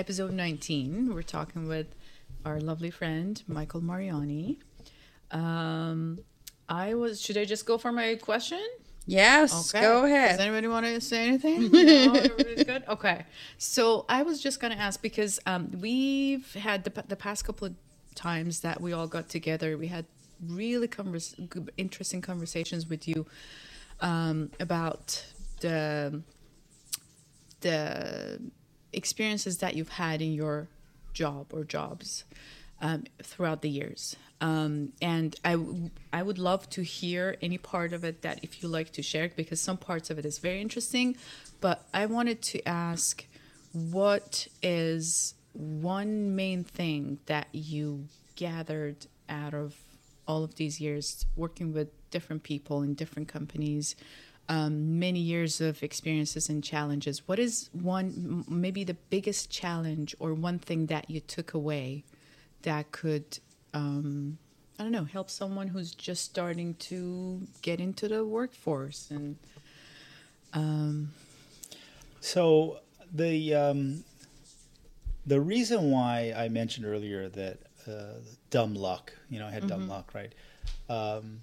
episode 19. We're talking with our lovely friend, Michael Mariani. Um, I was, should I just go for my question? Yes, go ahead. Does anybody want to say anything? no, good. Okay. So I was just going to ask because um, we've had the, the past couple of times that we all got together, we had really interesting conversations with you um, about the the experiences that you've had in your job or jobs um, throughout the years. Um, and I, w- I would love to hear any part of it that if you like to share, because some parts of it is very interesting. But I wanted to ask what is one main thing that you gathered out of all of these years working with different people in different companies? Um, many years of experiences and challenges. What is one, maybe the biggest challenge or one thing that you took away that could, um, I don't know, help someone who's just starting to get into the workforce? And So the um, the reason why I mentioned earlier that uh, dumb luck, you know, I had dumb luck, right? Um,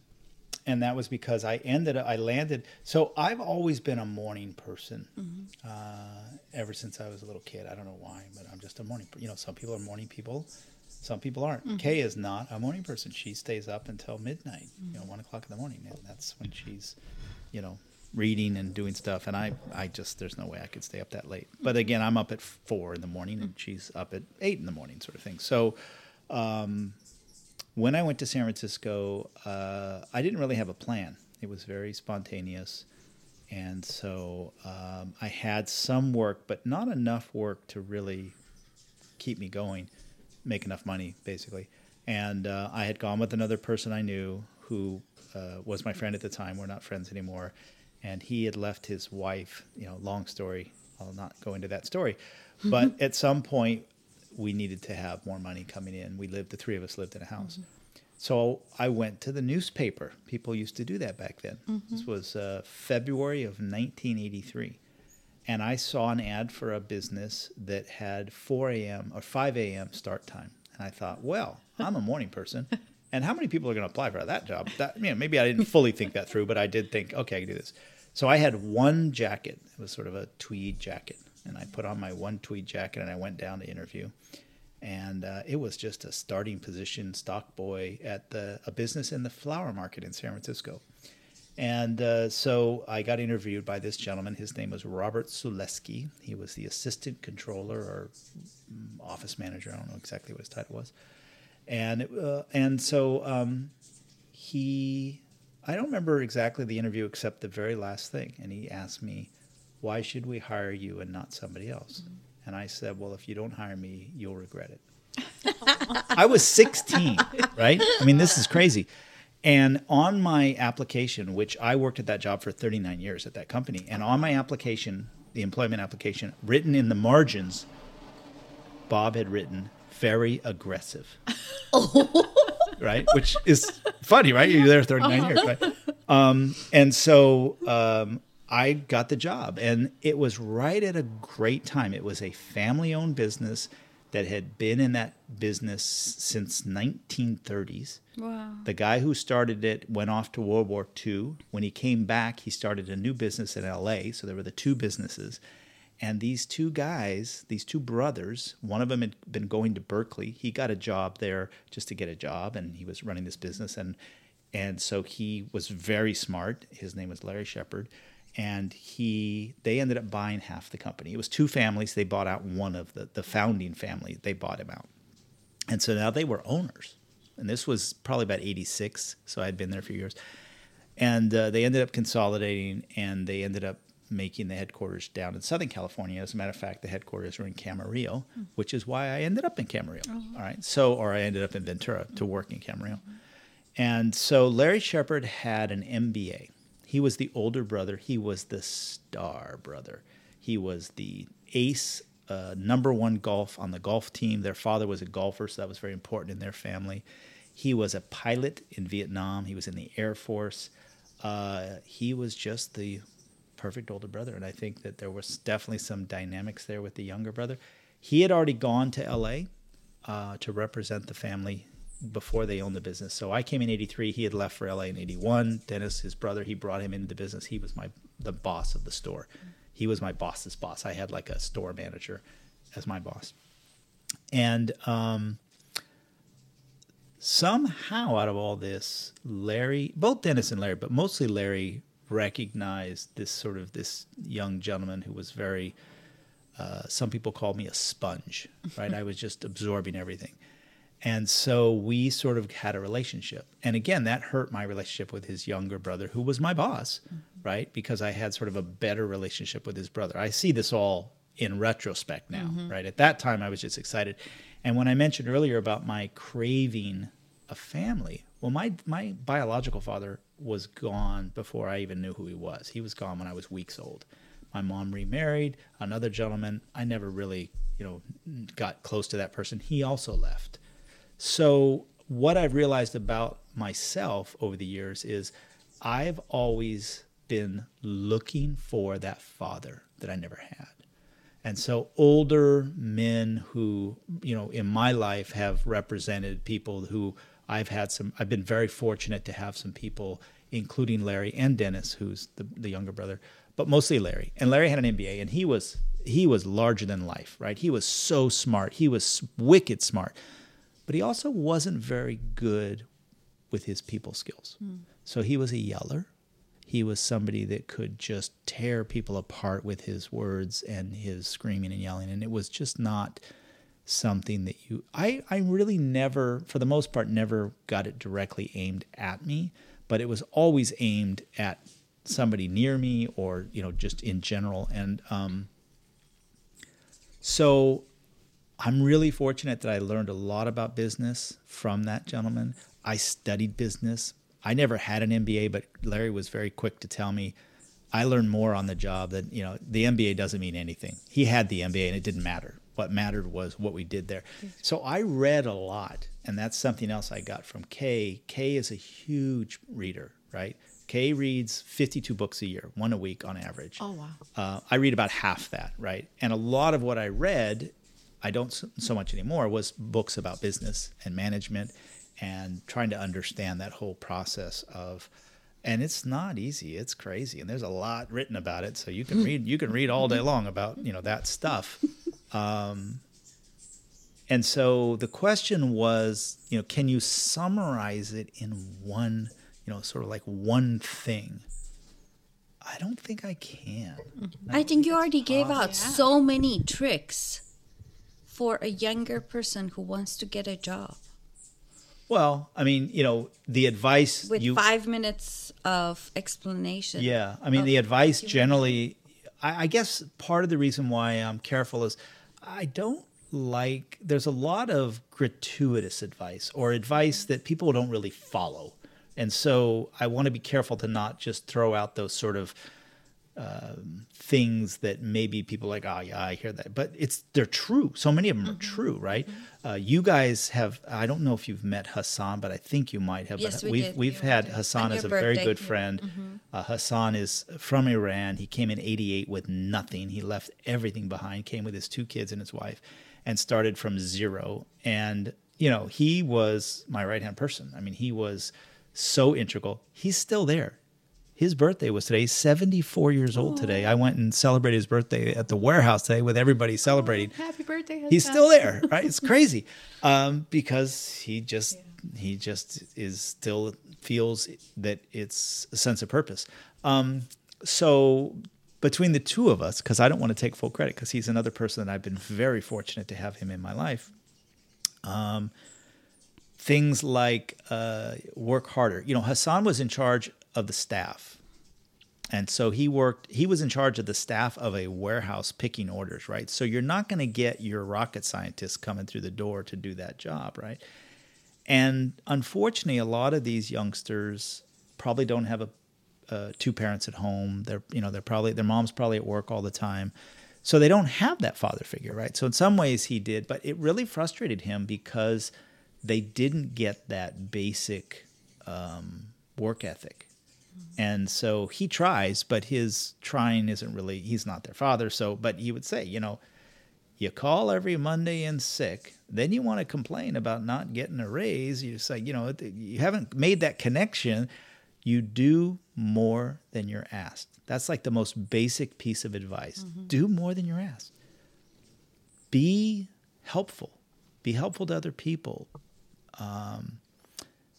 and that was because I ended up, I landed. So I've always been a morning person uh, ever since I was a little kid. I don't know why, but I'm just a morning. You know, some people are morning people, some people aren't. Kay is not a morning person. She stays up until midnight, you know, one o'clock in the morning, and that's when she's, you know, reading and doing stuff. And I, I just there's no way I could stay up that late. But again, I'm up at four in the morning, and she's up at eight in the morning, sort of thing. So. Um, when I went to San Francisco, uh, I didn't really have a plan. It was very spontaneous. And so um, I had some work, but not enough work to really keep me going, make enough money, basically. And uh, I had gone with another person I knew who uh, was my friend at the time. We're not friends anymore. And he had left his wife, you know, long story. I'll not go into that story. But at some point, we needed to have more money coming in. We lived, the three of us lived in a house. So I went to the newspaper. People used to do that back then. This was uh, February of 1983. And I saw an ad for a business that had 4 a.m. or 5 a.m. start time. And I thought, well, I'm a morning person. And how many people are going to apply for that job? That, you know, maybe I didn't fully think that through, but I did think, okay, I can do this. So I had one jacket. It was sort of a tweed jacket. And I put on my one tweed jacket and I went down to interview and uh, it was just a starting position stock boy at the a business in the flower market in San Francisco. And uh, so I got interviewed by this gentleman. His name was Robert Suleski. He was the assistant controller or mm, office manager. I don't know exactly what his title was. And uh, and so um, he, I don't remember exactly the interview except the very last thing. And he asked me, "Why should we hire you and not somebody else?" And I said, "Well, if you don't hire me, you'll regret it." I was 16, right? I mean, this is crazy. And on my application, which I worked at that job for 39 years at that company, and on my application, the employment application, written in the margins, Bob had written very aggressive. right? Which is funny, right? You're there 39 years, right? Um, and so um, I got the job, and it was right at a great time. It was a family owned business that had been in that business since 1930s. wow. The guy who started it went off to World War II. When he came back, he started a new business in LA. So there were the two businesses. And these two guys, these two brothers, one of them had been going to Berkeley. He got a job there just to get a job, and he was running this business. And and so he was very smart. His name was Larry Shepard, and he they ended up buying half the company. It was two families. They bought out one of the the founding family. They bought him out, and so now they were owners. And this was probably about '86, so I'd been there for years. And uh, they ended up consolidating, and they ended up making the headquarters down in Southern California. As a matter of fact, the headquarters are in Camarillo, which is why I ended up in Camarillo. All right, so or I ended up in Ventura to work in Camarillo. And so Larry Shepard had an MBA. He was the older brother. He was the star brother. He was the ace, uh, number one golf on the golf team. Their father was a golfer, so that was very important in their family. He was a pilot in Vietnam. He was in the Air Force. Uh, he was just the perfect older brother, and I think that there was definitely some dynamics there with the younger brother. he had already gone to LA uh, to represent the family before they owned the business. So I came in 83. He had left for LA in 81. Dennis, his brother, he brought him into the business. He was my the boss of the store. He was my boss's boss. I had like a store manager as my boss. And um, somehow out of all this, Larry, both Dennis and Larry, but mostly Larry, recognized this sort of this young gentleman who was very. Uh, some people call me a sponge, right? I was just absorbing everything. And so we sort of had a relationship. And again, that hurt my relationship with his younger brother, who was my boss, mm-hmm. right? Because I had sort of a better relationship with his brother. I see this all in retrospect now, mm-hmm. right? At that time, I was just excited. And when I mentioned earlier about my craving a family, well, my, my biological father was gone before I even knew who he was. He was gone when I was weeks old. My mom remarried another gentleman. I never really, you know, got close to that person. He also left. So, what I've realized about myself over the years is I've always been looking for that father that I never had. And so, older men who, you know, in my life have represented people who I've had some, I've been very fortunate to have some people, including Larry and Dennis, who's the, the younger brother, but mostly Larry. And Larry had an MBA and he was, he was larger than life, right? He was so smart. He was wicked smart but he also wasn't very good with his people skills. Mm. So he was a yeller. He was somebody that could just tear people apart with his words and his screaming and yelling. And it was just not something that you I, I really never for the most part never got it directly aimed at me but it was always aimed at somebody near me or you know just in general and um, so I'm really fortunate that I learned a lot about business from that gentleman. I studied business. I never had an MBA, but Larry was very quick to tell me I learned more on the job than, you know, the MBA doesn't mean anything. He had the MBA and it didn't matter. What mattered was what we did there. So I read a lot, and that's something else I got from Kay. Kay is a huge reader, right? Kay reads 52 books a year, one a week on average. Oh, wow. Uh, I read about half that, right? And a lot of what I read I don't so much anymore was books about business and management and trying to understand that whole process of and it's not easy it's crazy and there's a lot written about it so you can read you can read all day long about you know that stuff. Um, and so the question was you know can you summarize it in one you know sort of like one thing? I don't think i can. I, I think, think you already gave out yeah. so many tricks for a younger person who wants to get a job? Well, I mean, you know, the advice with you, five minutes of explanation. Yeah, I mean, the advice generally. I, I guess part of the reason why I'm careful is I don't like. There's a lot of gratuitous advice or advice that people don't really follow, and so I want to be careful to not just throw out those sort of um, things that maybe people like, oh yeah, I hear that, but it's they're true. So many of them mm-hmm. are true, right? Mm-hmm. Uh, you guys have. I don't know if you've met Hassan, but I think you might have. Yes, we we've did. we've we had Hassan as a very good friend. Mm-hmm. Uh, Hassan is from Iran. He came in '88 with nothing. He left everything behind. Came with his two kids and his wife, and started from zero. And you know, he was my right hand person. I mean, he was so integral. He's still there his birthday was today. He's 74 years old today. I went and celebrated his birthday at the warehouse today with everybody celebrating. Oh, happy birthday! Hassan. He's still there, right? It's crazy um, because he just yeah. he just is still feels that it's a sense of purpose. Um, so between the two of us, because I don't want to take full credit, because he's another person that I've been very fortunate to have him in my life. Um, things like uh, work harder. You know, Hassan was in charge of the staff. And so he worked, he was in charge of the staff of a warehouse picking orders, right? So you're not going to get your rocket scientists coming through the door to do that job, right? And unfortunately, a lot of these youngsters probably don't have a, uh, two parents at home. They're, you know, they're probably, their mom's probably at work all the time. So they don't have that father figure, right? So in some ways he did, but it really frustrated him because they didn't get that basic um, work ethic and so he tries, but his trying isn't really, he's not their father. So, but he would say, you know, You call every Monday in sick, then you want to complain about not getting a raise. You say, you know, you haven't made that connection. You do more than you're asked. That's like the most basic piece of advice. Do more than you're asked. Be helpful. Be helpful to other people. Um,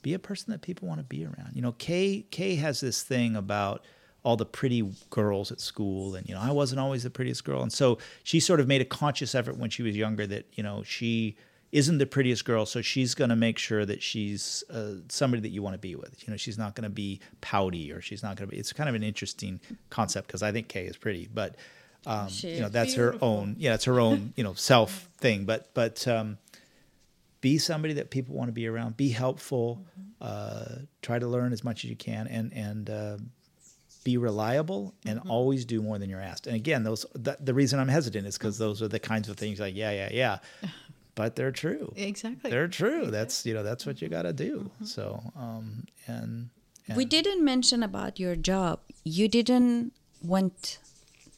be a person that people want to be around. You know, Kay Kay has this thing about all the pretty girls at school and you know, I wasn't always the prettiest girl. And so she sort of made a conscious effort when she was younger that, you know, she isn't the prettiest girl, so she's going to make sure that she's uh, somebody that you want to be with. You know, she's not going to be pouty or she's not going to be. It's kind of an interesting concept because I think Kay is pretty, but um, you know that's her own. Yeah, it's her own you know self thing. But but um, be somebody that people want to be around. Be helpful. Uh, try to learn as much as you can, and and uh, be reliable, and always do more than you're asked. And again, those th- the reason I'm hesitant is because those are the kinds of things like yeah yeah yeah, but they're true. Exactly. They're true. That's you know that's what you got to do. So um and, and We didn't mention about your job. You didn't went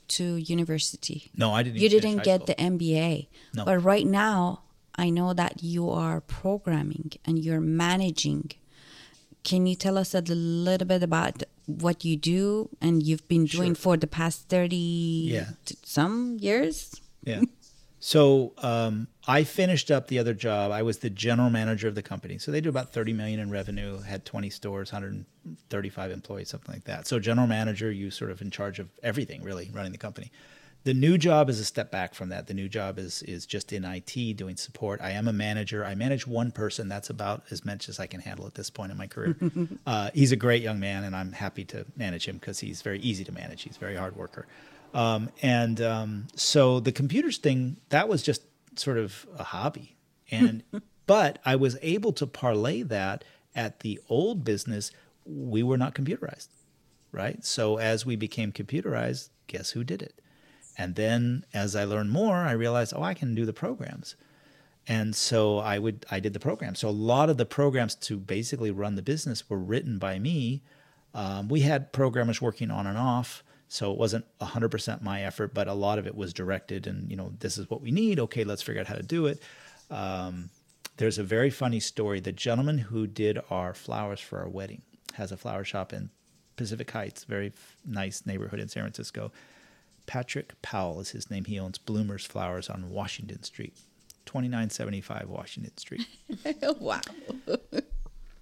to university. no I didn't. You even didn't get school. the MBA. No. But right now, I know that you are programming and you're managing. Can you tell us a little bit about what you do and you've been doing Sure. for the past 30 Yeah. some years? Yeah. So um, I finished up the other job. I was the general manager of the company. So they do about 30 million in revenue, had 20 stores, 135 employees, something like that. So general manager, you sort of in charge of everything, really running the company. The new job is a step back from that. The new job is is just in IT, doing support. I am a manager. I manage one person. That's about as much as I can handle at this point in my career. uh, he's a great young man, and I'm happy to manage him because he's very easy to manage. He's a very hard worker. Um, and um, so the computers thing that was just sort of a hobby, and but I was able to parlay that at the old business. We were not computerized, right? So as we became computerized, guess who did it? And then as I learned more, I realized, oh, I can do the programs. And so I would I did the program. So a lot of the programs to basically run the business were written by me. Um, we had programmers working on and off, so it wasn't 100% my effort, but a lot of it was directed. And you know, this is what we need. Okay, let's figure out how to do it. Um, there's a very funny story. The gentleman who did our flowers for our wedding has a flower shop in Pacific Heights, very nice neighborhood in San Francisco. Patrick Powell is his name. He owns Bloomers Flowers on Washington Street, 2975 Washington Street. wow.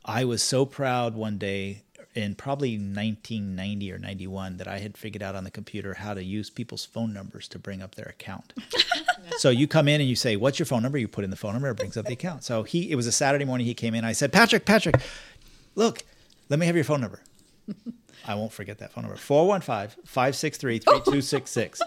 I was so proud one day in probably 1990 or 91 that I had figured out on the computer how to use people's phone numbers to bring up their account. so you come in and you say, "What's your phone number?" You put in the phone number, it brings up the account. So he, it was a Saturday morning. He came in. I said, "Patrick, Patrick, look, let me have your phone number." I won't forget that phone number 415 563 3266.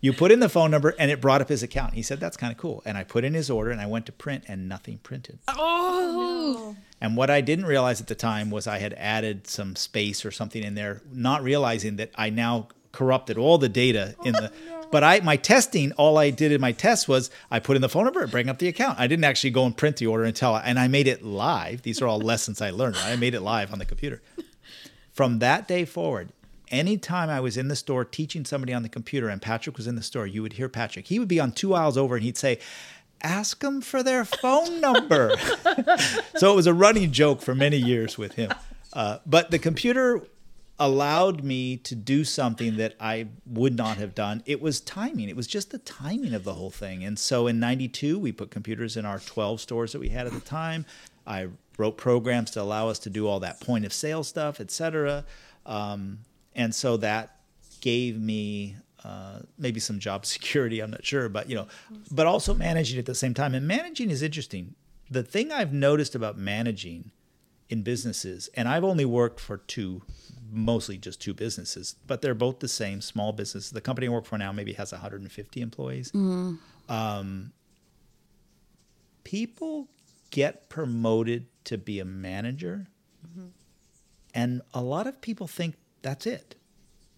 You put in the phone number and it brought up his account. He said, That's kind of cool. And I put in his order and I went to print and nothing printed. Oh. And what I didn't realize at the time was I had added some space or something in there, not realizing that I now corrupted all the data in the. Oh, but I, my testing, all I did in my test was I put in the phone number and bring up the account. I didn't actually go and print the order until, and I made it live. These are all lessons I learned. Right? I made it live on the computer. From that day forward, anytime I was in the store teaching somebody on the computer and Patrick was in the store, you would hear Patrick. He would be on two aisles over and he'd say, Ask them for their phone number. so it was a running joke for many years with him. Uh, but the computer allowed me to do something that I would not have done. It was timing. It was just the timing of the whole thing. And so in 92, we put computers in our 12 stores that we had at the time. I wrote programs to allow us to do all that point of sale stuff, et cetera. Um, and so that gave me uh, maybe some job security. I'm not sure, but you know, but also managing at the same time. And managing is interesting. The thing I've noticed about managing in businesses, and I've only worked for two, mostly just two businesses, but they're both the same small business. The company I work for now maybe has 150 employees. Um, people get promoted to be a manager, mm-hmm. and a lot of people think that's it.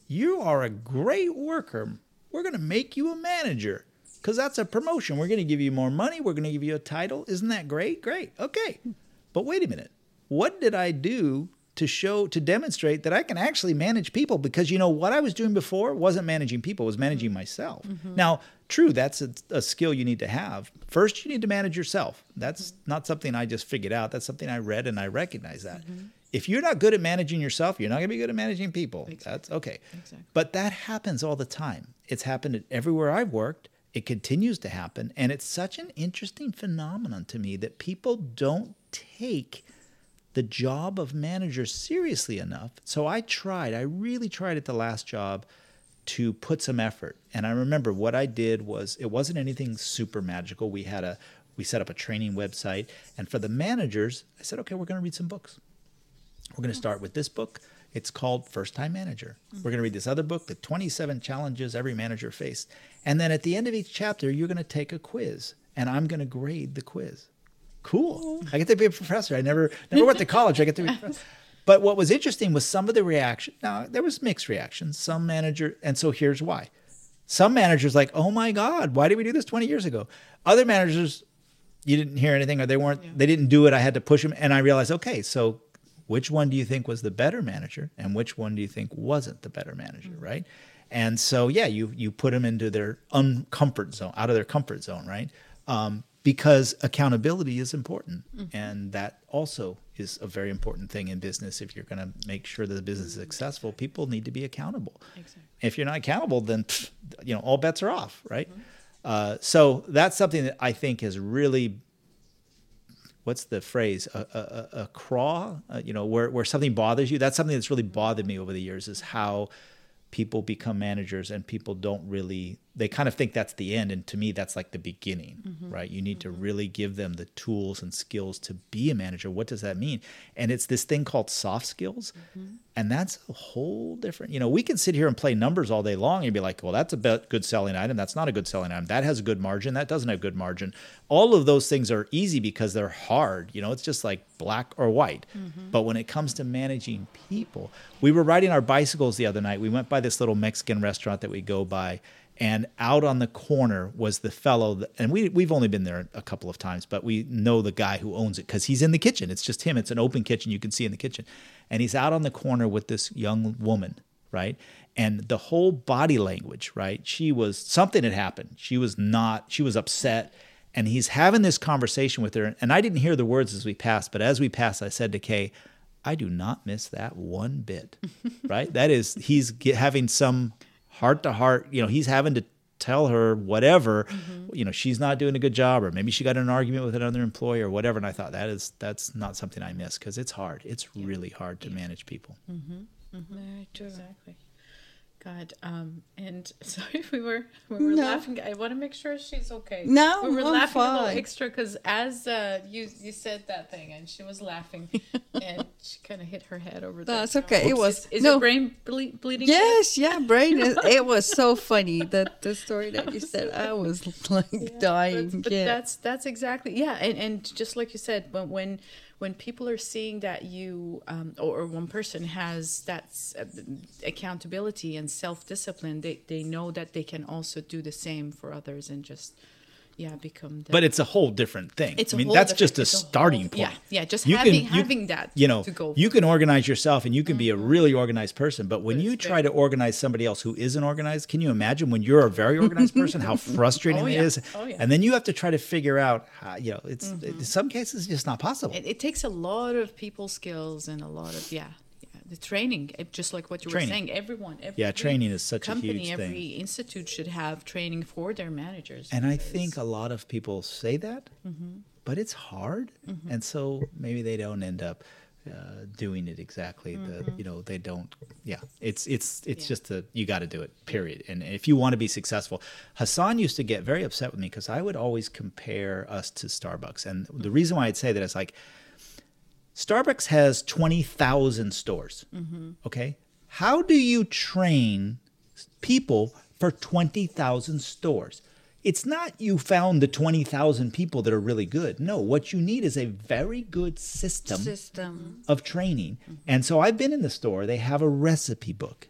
You are a great worker. We're going to make you a manager because that's a promotion. We're going to give you more money. We're going to give you a title. Isn't that great? Great. Okay. Hmm. But wait a minute. What did I do to show to demonstrate that I can actually manage people because you know what I was doing before wasn't managing people, it was managing mm-hmm. myself. Mm-hmm. Now, true, that's a, a skill you need to have. First, you need to manage yourself. That's mm-hmm. not something I just figured out. That's something I read and I recognize that. If you're not good at managing yourself, you're not going to be good at managing people. That's okay. Exactly. But that happens all the time. It's happened everywhere I've worked. It continues to happen. And it's such an interesting phenomenon to me that people don't take the job of manager seriously enough. So I tried, I really tried at the last job to put some effort. And I remember what I did was it wasn't anything super magical. We had a we set up a training website and for the managers, I said, "Okay, we're going to read some books. We're going to start with this book. It's called First Time Manager. We're going to read this other book, The 27 Challenges Every Manager Faced. And then at the end of each chapter, you're going to take a quiz, and I'm going to grade the quiz. Cool. I get to be a professor. I never never went to college. I get to be a professor. But what was interesting was some of the reaction. Now, there was mixed reactions. Some manager, and so here's why. Some managers like, "Oh my god, why did we do this 20 years ago?" Other managers you didn't hear anything or they weren't they didn't do it. I had to push them and I realized, "Okay, so which one do you think was the better manager and which one do you think wasn't the better manager right and so yeah you you put them into their uncomfort zone out of their comfort zone right um, because accountability is important. And that also is a very important thing in business. If you're going to make sure that the business is successful people need to be accountable. Exactly. if you're not accountable then pff, you know all bets are off right? Uh, so that's something that i think has really what's the phrase? A, a, a, a craw? Uh, you know where, where something bothers you? That's something that's really bothered me over the years is how people become managers and people don't really they kind of think that's the end and to me that's like the beginning mm-hmm. right? You need to mm-hmm. really give them the tools and skills to be a manager. What does that mean? And it's this thing called soft skills mm-hmm. and that's a whole different you know we can sit here and play numbers all day long and be like well that's a good selling item. That's not a good selling item. That has a good margin. That doesn't have good margin. All of those things are easy because they're hard. You know it's just like black or white. But when it comes to managing people we were riding our bicycles the other night. We went by this little mexican restaurant that we go by and out on the corner was the fellow that, and we we've only been there a couple of times but we know the guy who owns it cuz he's in the kitchen. It's just him. It's an open kitchen. You can see in the kitchen. And he's out on the corner with this young woman right? And the whole body language right? She was something had happened. She was not she was upset. And he's having this conversation with her. And I didn't hear the words as we passed but as we passed I said to Kay I do not miss that one bit right? That is he's having some heart to heart, you know, he's having to tell her whatever, mm-hmm. you know, she's not doing a good job, or maybe she got in an argument with another employee or whatever. And I thought that is that's not something I miss because it's hard. It's really hard to manage people. Mm-hmm. Mm-hmm. Very true. Exactly. God, um, and sorry we were we were No. laughing. I want to make sure she's okay. No, we were I'm laughing a little extra because as uh, you you said that thing, and she was laughing, and she kind of hit her head over there. That's okay. It was Is, is no. brain ble- bleeding? yet? Yes, yeah, brain. Is, it was so funny that the story that you said. I was like dying. But, but yeah. that's that's exactly yeah, and and just like you said, when when when people are seeing that you um, or, or one person has that uh, accountability and self discipline, they they know that they can also do the same for others and just yeah become. The, But it's a whole different thing. It's a I mean, that's just a a whole- starting point. yeah, yeah, just You having- you- having that You know, to go you can organize yourself and you can be a mm-hmm. really organized person. But when But you try to organize somebody else who isn't organized, can you imagine when you're a very organized person how frustrating Oh, yeah. is? Oh, yeah. And then you have to try to figure out how, you know, it's in some cases it's just not possible. it, it takes a lot of people skills and a lot of yeah. The training, eh, just like what you Training. were saying, everyone, every Yeah, training is such a company, huge thing. every institute should have training for their managers. And I think a lot of people say that, Mm-hmm. but it's hard, and so maybe they don't end up uh, doing it exactly. The you know they don't. Yeah, it's it's it's Mm-hmm. Yeah. just a you got to do it. Period. And if you want to be successful, Hassan used to get very upset with me because I would always compare us to Starbucks, and the reason why I'd say that is like. Starbucks has 20,000 stores. Mm-hmm. Okay. How do you train people for 20,000 stores? It's not you found the 20,000 people that are really good. No, what you need is a very good system system. of training. And so I've been in the store, they have a recipe book.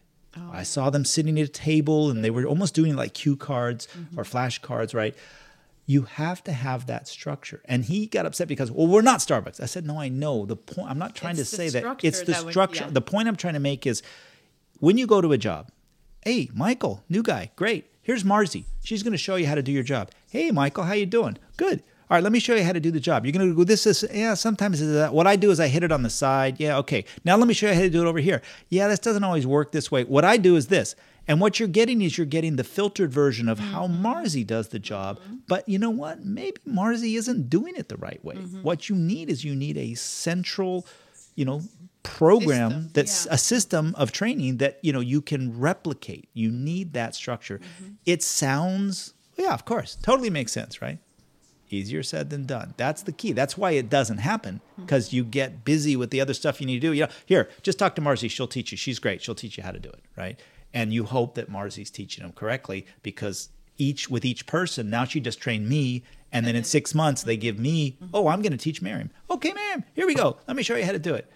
I saw them sitting at a table and they were almost doing like cue cards or flashcards, right? You have to have that structure. And he got upset because, well, we're not Starbucks. I said, no, I know. The point I'm not trying It's to say that it's the that would- structure. yeah. The point I'm trying to make is when you go to a job, hey, Michael, new guy, great. Here's Marzi. She's going to show you how to do your job. Hey, Michael, how you doing? Good. All right, let me show you how to do the job. You're going to go this, this. Yeah, sometimes it's that. What I do is I hit it on the side. Yeah, okay. Now let me show you how to do it over here. Yeah, this doesn't always work this way. What I do is this. And what you're getting is you're getting the filtered version of how mm-hmm. Marzi does the job. Mm-hmm. But you know what? Maybe Marzi isn't doing it the right way. Mm-hmm. What you need is you need a central, you know, program System, that's yeah. a system of training that you know you can replicate. You need that structure. It sounds yeah, of course, totally makes sense, right? Easier said than done. That's the key. That's why it doesn't happen because you get busy with the other stuff you need to do. You know, here, just talk to Marzi. She'll teach you. She's great. She'll teach you how to do it, right? And you hope that Marzi's teaching them correctly because each with each person, now she just trained me, and then in six months they give me, mm-hmm. oh, I'm going to teach Miriam. Okay, Miriam, here we go. Let me show you how to do it.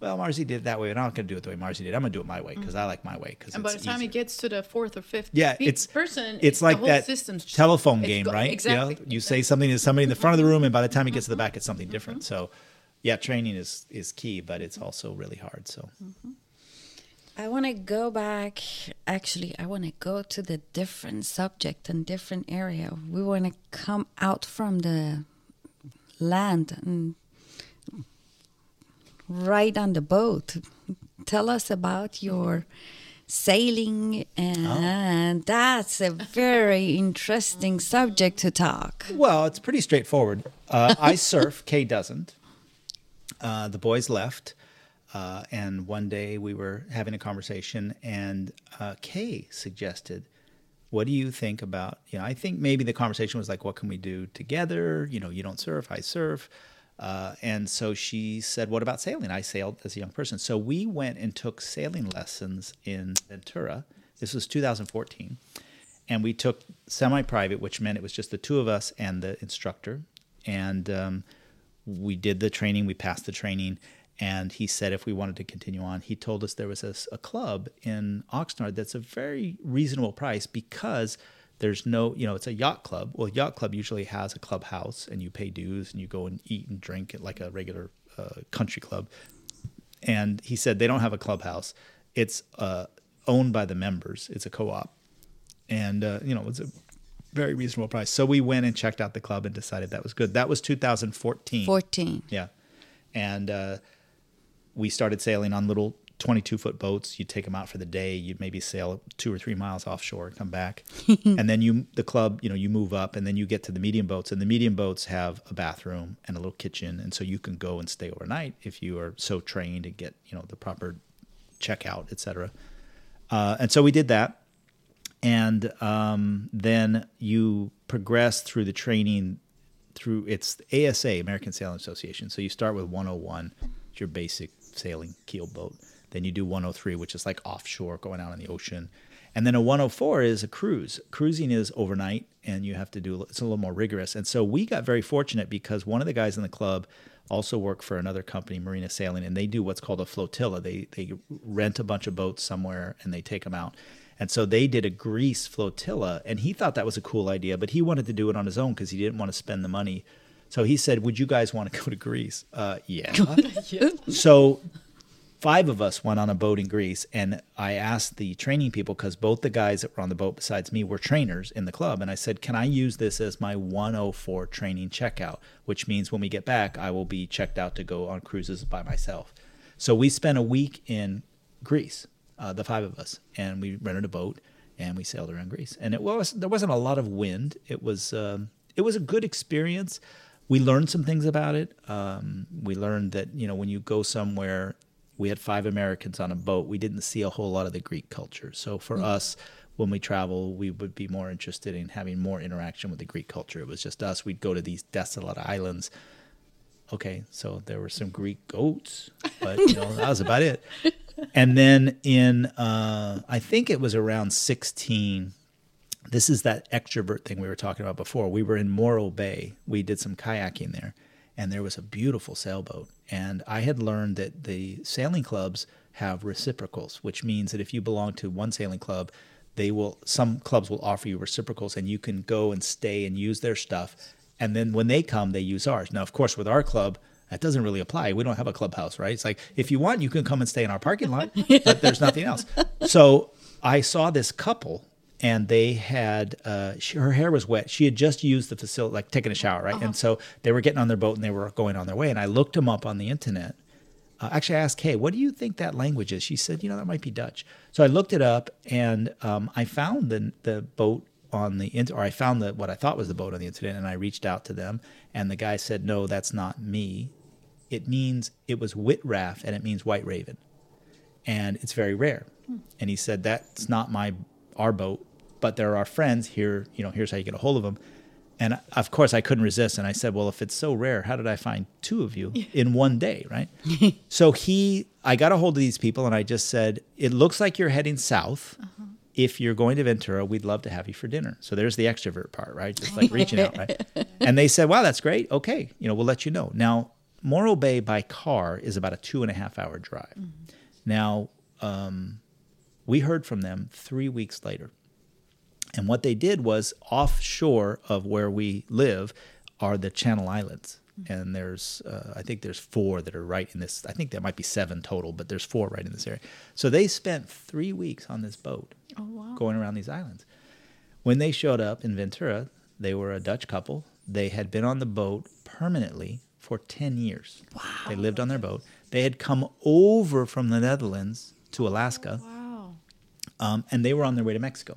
Well, Marzi did it that way, and I'm not going to do it the way Marzi did. I'm going to do it my way because I like my way. Because And by the time easier. it gets to the fourth or fifth Yeah, it's person, It's the like whole that system's telephone game, go- right? Exactly. You, know, you say something to somebody in the front of the room, and by the time it gets to the mm-hmm. back, it's something Mm-hmm. different. So, yeah, training is is key, but it's also really hard. So, mm-hmm. I want to go back. Actually, I want to go to the different subject and different area. We want to come out from the land and ride on the boat. Tell us about your sailing, and that's a very interesting subject to talk. well, it's pretty straightforward. Uh, I surf. Kay doesn't. Uh, the boys left, uh, and one day we were having a conversation, and uh, Kay suggested, "What do you think about?" You know, I think maybe the conversation was like, "What can we do together?" You know, you don't surf, I surf, uh, and so she said, "What about sailing?" I sailed as a young person, so we went and took sailing lessons in Ventura. This was 2014, and we took semi-private, which meant it was just the two of us and the instructor, and um, we did the training, we passed the training, and he said if we wanted to continue on, he told us there was a, a club in Oxnard that's a very reasonable price because there's no, you know, it's a yacht club. Well, yacht club usually has a clubhouse and you pay dues and you go and eat and drink at like a regular uh, country club. And he said they don't have a clubhouse. It's uh, owned by the members. It's a co-op, and uh, you know it's a very reasonable price. So we went and checked out the club and decided that was good. That was 2014. 14. Yeah, and uh, we started sailing on little 22 foot boats. You'd take them out for the day. You'd maybe sail two or three miles offshore and come back, and then you the club, you know, you move up, and then you get to the medium boats, and the medium boats have a bathroom and a little kitchen, and so you can go and stay overnight if you are so trained and get you know the proper checkout, etc. Uh, and so we did that and um, then you progress through the training through it's ASA American Sailing Association. So you start with 101, it's your basic sailing keel boat. Then you do 103, which is like offshore, going out on the ocean. And then a 104 is a cruise. Cruising is overnight, and you have to do it's a little more rigorous. And so we got very fortunate because one of the guys in the club also work for another company, Marina Sailing, and they do what's called a flotilla. They they rent a bunch of boats somewhere and they take them out. And so they did a Greece flotilla, and he thought that was a cool idea, but he wanted to do it on his own because he didn't want to spend the money. So he said, "Would you guys want to go to Greece?" Uh, yeah. so five of us went on a boat in Greece, and I asked the training people because both the guys that were on the boat besides me were trainers in the club, and I said, "Can I use this as my 104 training checkout? Which means when we get back, I will be checked out to go on cruises by myself." So we spent a week in Greece, uh, the five of us, and we rented a boat and we sailed around Greece. And it was there wasn't a lot of wind. It was um, it was a good experience. We learned some things about it. Um, we learned that you know when you go somewhere, we had five Americans on a boat. We didn't see a whole lot of the Greek culture. So for us, when we travel, we would be more interested in having more interaction with the Greek culture. It was just us. We'd go to these desolate islands. Okay, so there were some Greek goats, but you know that was about it. And then in, uh, I think it was around sixteen. This is that extrovert thing we were talking about before. We were in Morro Bay. We did some kayaking there, and there was a beautiful sailboat. And I had learned that the sailing clubs have reciprocals, which means that if you belong to one sailing club, they will some clubs will offer you reciprocals and you can go and stay and use their stuff and then when they come they use ours now of course with our club that doesn't really apply we don't have a clubhouse right it's like if you want you can come and stay in our parking lot but there's nothing else so i saw this couple and they had uh, she, her hair was wet she had just used the facility like taking a shower right and so they were getting on their boat and they were going on their way and i looked them up on the internet uh, actually, I asked Kay, what do you think that language is? She said, you know, that might be Dutch. So I looked it up and um, I found the, the boat on the internet, or I found the, what I thought was the boat on the internet, and I reached out to them. And the guy said, no, that's not me. It means, it was Whitraff and it means white raven. And it's very rare. And he said, that's not my, our boat, but there are friends here, you know, here's how you get a hold of them. And of course, I couldn't resist. And I said, Well, if it's so rare, how did I find two of you in one day? Right. so he, I got a hold of these people and I just said, It looks like you're heading south. If you're going to Ventura, we'd love to have you for dinner. So there's the extrovert part, right? Just like reaching out, right? And they said, Wow, that's great. Okay. You know, we'll let you know. Now, Morro Bay by car is about a two and a half hour drive. Now, um, we heard from them three weeks later. And what they did was offshore of where we live are the Channel Islands. And there's, uh, I think there's four that are right in this. I think there might be seven total, but there's four right in this area. So they spent three weeks on this boat Oh wow. going around these islands. When they showed up in Ventura, they were a Dutch couple. They had been on the boat permanently for 10 years. Wow. They lived on their boat. They had come over from the Netherlands to Alaska Wow. um, and they were on their way to Mexico.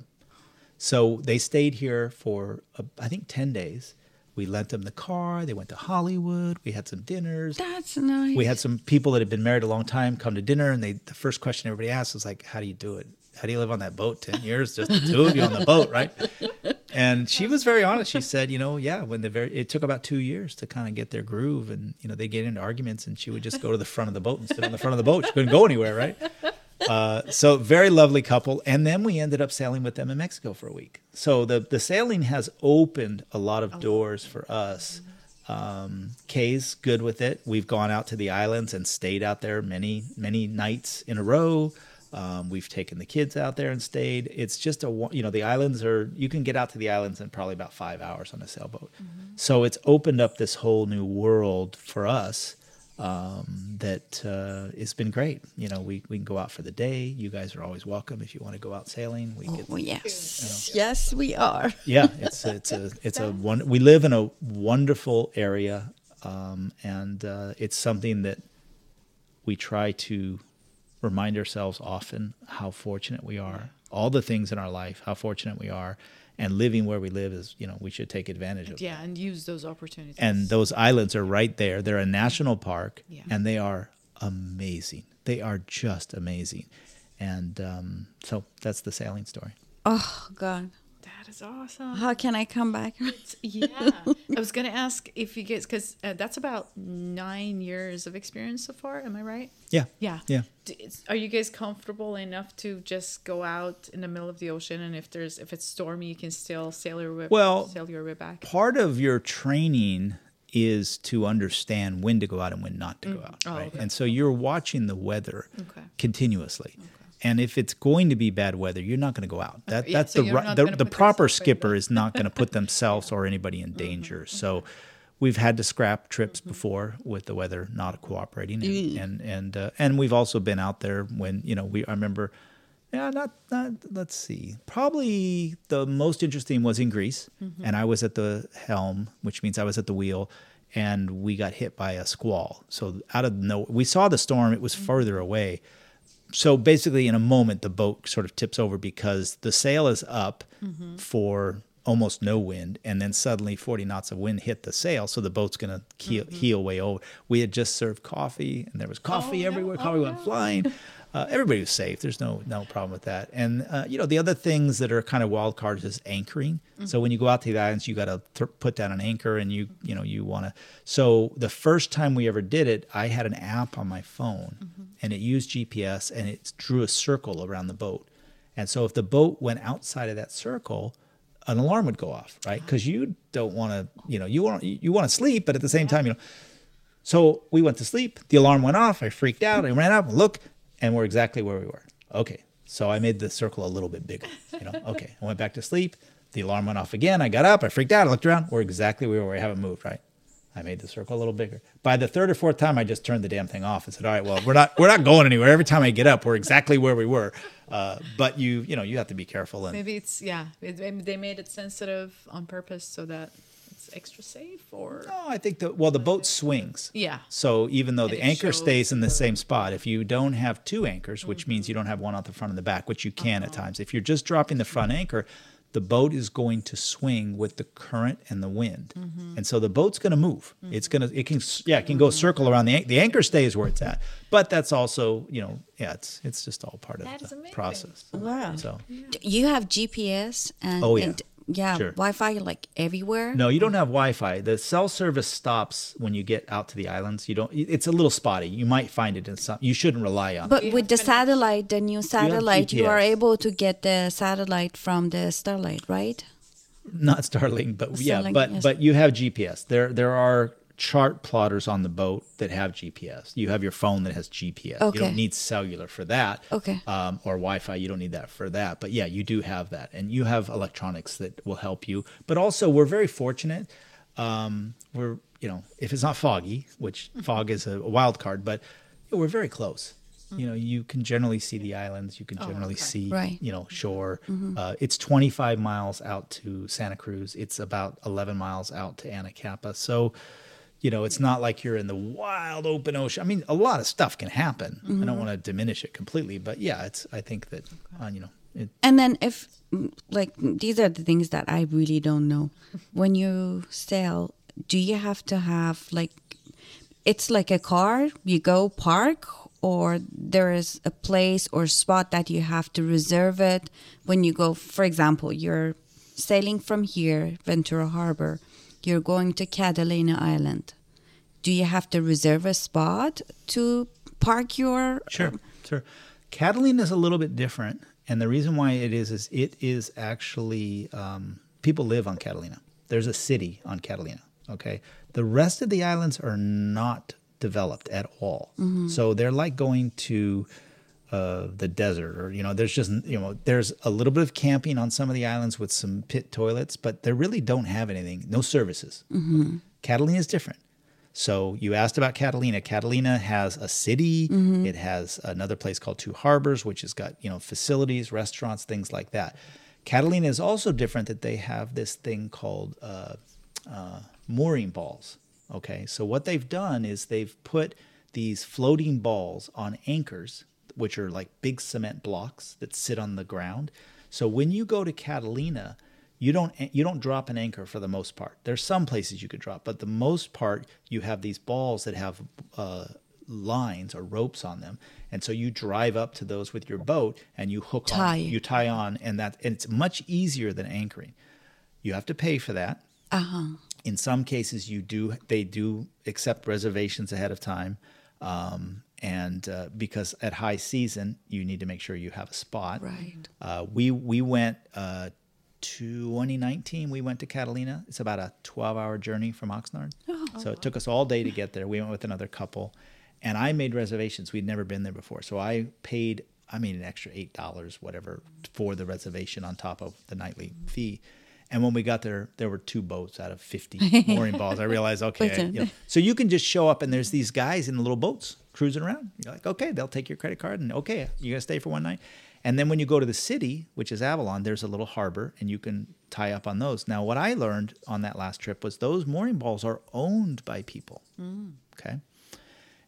So they stayed here for uh, I think ten days. We lent them the car. They went to Hollywood. We had some dinners. That's nice. We had some people that had been married a long time come to dinner, and they the first question everybody asked was like, "How do you do it? How do you live on that boat ten years, just the two of you on the boat, right?" And she was very honest. She said, "You know, yeah, when the very it took about two years to kind of get their groove, and you know they get into arguments, and she would just go to the front of the boat and sit on the front of the boat. She couldn't go anywhere, right?" Uh, so very lovely couple, and then we ended up sailing with them in Mexico for a week. So the the sailing has opened a lot of doors for us. Um, Kay's good with it. We've gone out to the islands and stayed out there many many nights in a row. Um, we've taken the kids out there and stayed. It's just a you know the islands are you can get out to the islands in probably about five hours on a sailboat. So it's opened up this whole new world for us um, that uh, it's been great. You know, we, we can go out for the day. You guys are always welcome if you want to go out sailing. We get, Oh, yes. Yes, we are. yeah, it's it's a it's a one. We live in a wonderful area, um, and uh, it's something that we try to remind ourselves often how fortunate we are. All the things in our life, how fortunate we are, and living where we live is you know we should take advantage of. Yeah, and use those opportunities. and those islands are right there. They're a national park, Yeah. and they are amazing. They are just amazing, and um, so that's the sailing story. Oh, God. That is awesome. How can I come back? yeah, I was gonna ask if you guys, because uh, that's about nine years of experience so far. Am I right? Yeah, Yeah. yeah. D- Are you guys comfortable enough to just go out in the middle of the ocean, and if there's if it's stormy, you can still sail your way, Well, sail your way back? Part of your training is to understand when to go out and when not to go out, Oh, right? okay. And so you're watching the weather Okay. continuously. And if it's going to be bad weather, you're not going to go out. That yeah, that's so the you're ri- not the, the proper skipper is not going to put themselves or anybody in danger. So we've had to scrap trips before with the weather not cooperating, and and and, uh, and we've also been out there when you know we. I remember, yeah, not not. Let's see, probably the most interesting was in Greece, and I was at the helm, which means I was at the wheel. And we got hit by a squall. So out of no, we saw the storm. It was further away, so basically in a moment the boat sort of tips over because the sail is up mm-hmm. for almost no wind and then suddenly 40 knots of wind hit the sail so the boat's going to heel, heel mm-hmm. way over. We had just served coffee and there was coffee oh, no. everywhere Oh, coffee went flying uh, everybody was safe. There's no no problem with that. And uh, you know the other things that are kind of wild cards is anchoring. So when you go out to the islands you got to th- put down an anchor and you you know you want to so the first time we ever did it i had an app on my phone and it used gps and it drew a circle around the boat. And so if the boat went outside of that circle an alarm would go off right? Because you don't want to you know you want you want to sleep but at the same time you know. So we went to sleep. The alarm went off. I freaked out. I ran up, look, and we're exactly where we were. Okay. So I made the circle a little bit bigger. You know, okay. I went back to sleep. The alarm went off again. I got up. I freaked out. I looked around. We're exactly where we haven't moved. Right. I made the circle a little bigger. By the third or fourth time, I just turned the damn thing off and said, "All right, well, we're not we're not going anywhere. Every time I get up, we're exactly where we were." Uh, but you you know you have to be careful and Maybe it's yeah. It, they made it sensitive on purpose so that extra safe, or No, I think the well the boat swings. Yeah. So even though the And it anchor stays in the the- same spot, if you don't have two anchors, which mm-hmm. means you don't have one out the front and the back, which you can at uh-huh. times. If you're just dropping the front anchor, the boat is going to swing with the current and the wind, mm-hmm. and so the boat's going to move. Mm-hmm. It's gonna it can yeah it can go circle around the an- the anchor stays where it's at, but that's also you know yeah it's it's just all part of the amazing. process. Wow. So You have GPS and, Oh, yeah. and yeah, Sure. Wi-Fi like everywhere. No, you don't have Wi-Fi. The cell service stops when you get out to the islands. You don't. It's a little spotty. You might find it in some. You shouldn't rely on. it. But with the satellite, the new satellite, you, are able to get the satellite from the Starlight, right? Not Starlink, but yeah, but yes. but you have GPS. There there are chart plotters on the boat that have GPS. You have your phone that has GPS. You don't need cellular for that. Okay. Um, or Wi-Fi. You don't need that for that. But yeah, you do have that, and you have electronics that will help you. But also, we're very fortunate. Um, we're you know if it's not foggy, which fog is a, wild card, but we're very close. You know, you can generally see the islands. You can generally okay. see, Right. you know, shore. Uh, it's 25 miles out to Santa Cruz. It's about 11 miles out to Anacapa. So, you know, it's not like you're in the wild open ocean. I mean, a lot of stuff can happen. I don't want to diminish it completely, but yeah, it's. I think that, uh, you know, it, And then if like these are the things that I really don't know. When you sail, do you have to have like it's like a car, you go park or there is a place or spot that you have to reserve it when you go for example, you're sailing from here, Ventura Harbor, you're going to Catalina Island. Do you have to reserve a spot to park your Sure, sure. Catalina is a little bit different, and the reason why it is is it is actually um, people live on Catalina. There's a city on Catalina. Okay, the rest of the islands are not developed at all. So they're like going to uh, the desert, or you know, there's just you know, there's a little bit of camping on some of the islands with some pit toilets, but they really don't have anything, no services. Catalina is different. So you asked about Catalina. Catalina has a city. It has another place called Two Harbors, which has got you know facilities, restaurants, things like that. Catalina is also different that they have this thing called uh, uh, mooring balls. Okay, so what they've done is they've put these floating balls on anchors, which are like big cement blocks that sit on the ground. So when you go to Catalina, you don't you don't drop an anchor for the most part. There's some places you could drop, but the most part you have these balls that have uh, lines or ropes on them, and so you drive up to those with your boat and you hook Tie. on, you tie on, and that and it's much easier than anchoring. You have to pay for that. Uh-huh. In some cases, you do they do accept reservations ahead of time, um, and uh, because at high season you need to make sure you have a spot. Right. Uh, we we went uh, 2019. We went to Catalina. It's about a 12-hour journey from Oxnard. so it took us all day to get there. We went with another couple, and I made reservations. We'd never been there before, so I paid. I made an extra eight dollars, whatever, for the reservation on top of the nightly fee. And when we got there, there were two boats out of 50 mooring balls. I realized, okay, you know, so you can just show up and there's these guys in the little boats cruising around. You're like, okay, they'll take your credit card and okay, you gotta stay for one night. And then when you go to the city, which is Avalon, there's a little harbor and you can tie up on those. Now, what I learned on that last trip was those mooring balls are owned by people. Okay.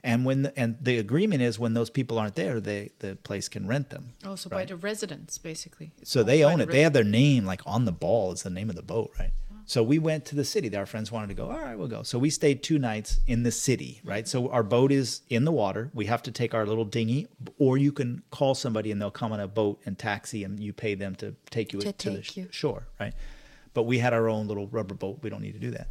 And when the, and the agreement is when those people aren't there, they the place can rent them. Oh, also by the residents, basically. It's So they by own the it. They have their name like on the ball. It's the name of the boat, right? So we went to the city. Our friends wanted to go. All right, we'll go. So we stayed two nights in the city, right? So our boat is in the water. We have to take our little dinghy, or you can call somebody and they'll come on a boat and taxi, and you pay them to take you To to, the take sh- you. shore, right? But we had our own little rubber boat. We don't need to do that.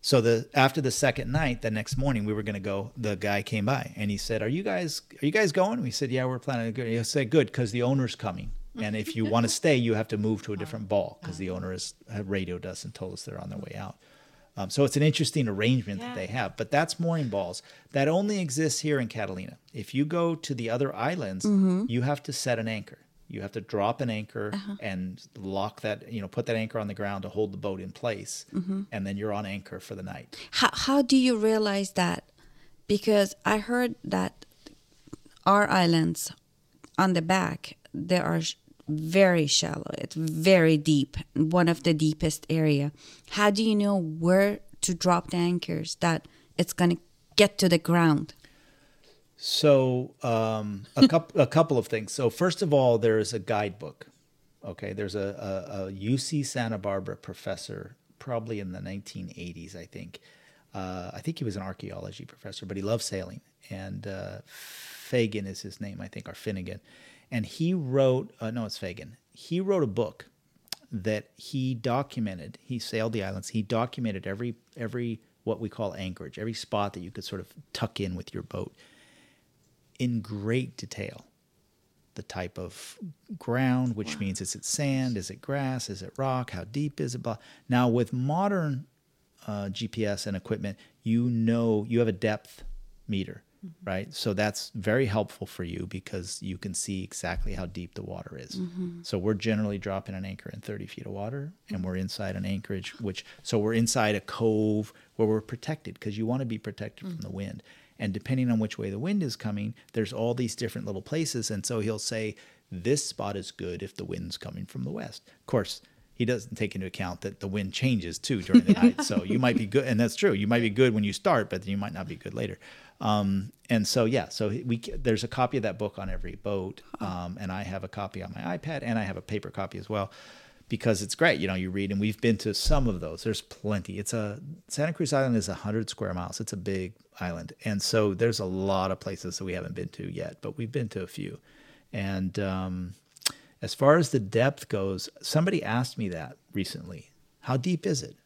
So the after the second night, the next morning we were going to go. The guy came by and he said, "Are you guys are you guys going?" We said, "Yeah, we're planning to go." He said, "Good, because the owner's coming, and if you want to stay, you have to move to a different uh-huh. ball because the uh-huh. owner has radioed us and told us they're on their way out." Um, so it's an interesting arrangement that they have. But that's mooring balls. That only exists here in Catalina. If you go to the other islands, mm-hmm. you have to set an anchor. You have to drop an anchor uh-huh. and lock that, you know, put that anchor on the ground to hold the boat in place. Mm-hmm. And then you're on anchor for the night. How, how do you realize that? Because I heard that our islands on the back, they are sh- very shallow. It's very deep, one of the deepest area. How do you know where to drop the anchors that it's going to get to the ground? So um, a couple a couple of things. So first of all, there is a guidebook. Okay, there's a, a, a UC Santa Barbara professor, probably in the 1980s, I think. Uh, I think he was an archaeology professor, but he loved sailing. And uh, Fagan is his name, I think, or Finnegan. And he wrote, uh, no, it's Fagan. He wrote a book that he documented. He sailed the islands. He documented every every what we call anchorage, every spot that you could sort of tuck in with your boat in great detail. The type of ground, which means is it sand, is it grass, is it rock, how deep is it? Now with modern uh, GPS and equipment, you know you have a depth meter, mm-hmm. right? So that's very helpful for you because you can see exactly how deep the water is. Mm-hmm. So we're generally dropping an anchor in 30 feet of water, and mm-hmm. we're inside an anchorage, which so we're inside a cove where we're protected because you want to be protected from mm. the wind. And depending on which way the wind is coming, there's all these different little places. And so he'll say, this spot is good if the wind's coming from the west. Of course, he doesn't take into account that the wind changes too during the night. So you might be good, and that's true. You might be good when you start, but you might not be good later. Um, and so yeah, so we there's a copy of that book on every boat, um, and I have a copy on my iPad, and I have a paper copy as well, because it's great. You know, you read, and we've been to some of those. There's plenty. It's a Santa Cruz Island is hundred square miles. It's a big island, and so there's a lot of places that we haven't been to yet, but we've been to a few, and. Um, as far as the depth goes, somebody asked me that recently. How deep is it?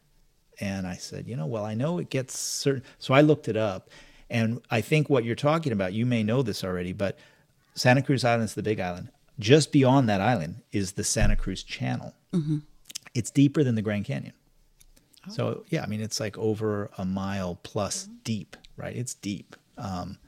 And I said, you know, well, I know it gets certain. So I looked it up. And I think what you're talking about, you may know this already, but Santa Cruz Island is the big island. Just beyond that island is the Santa Cruz Channel. It's deeper than the Grand Canyon. So, yeah, I mean, it's like over a mile plus deep, right? It's deep. Um,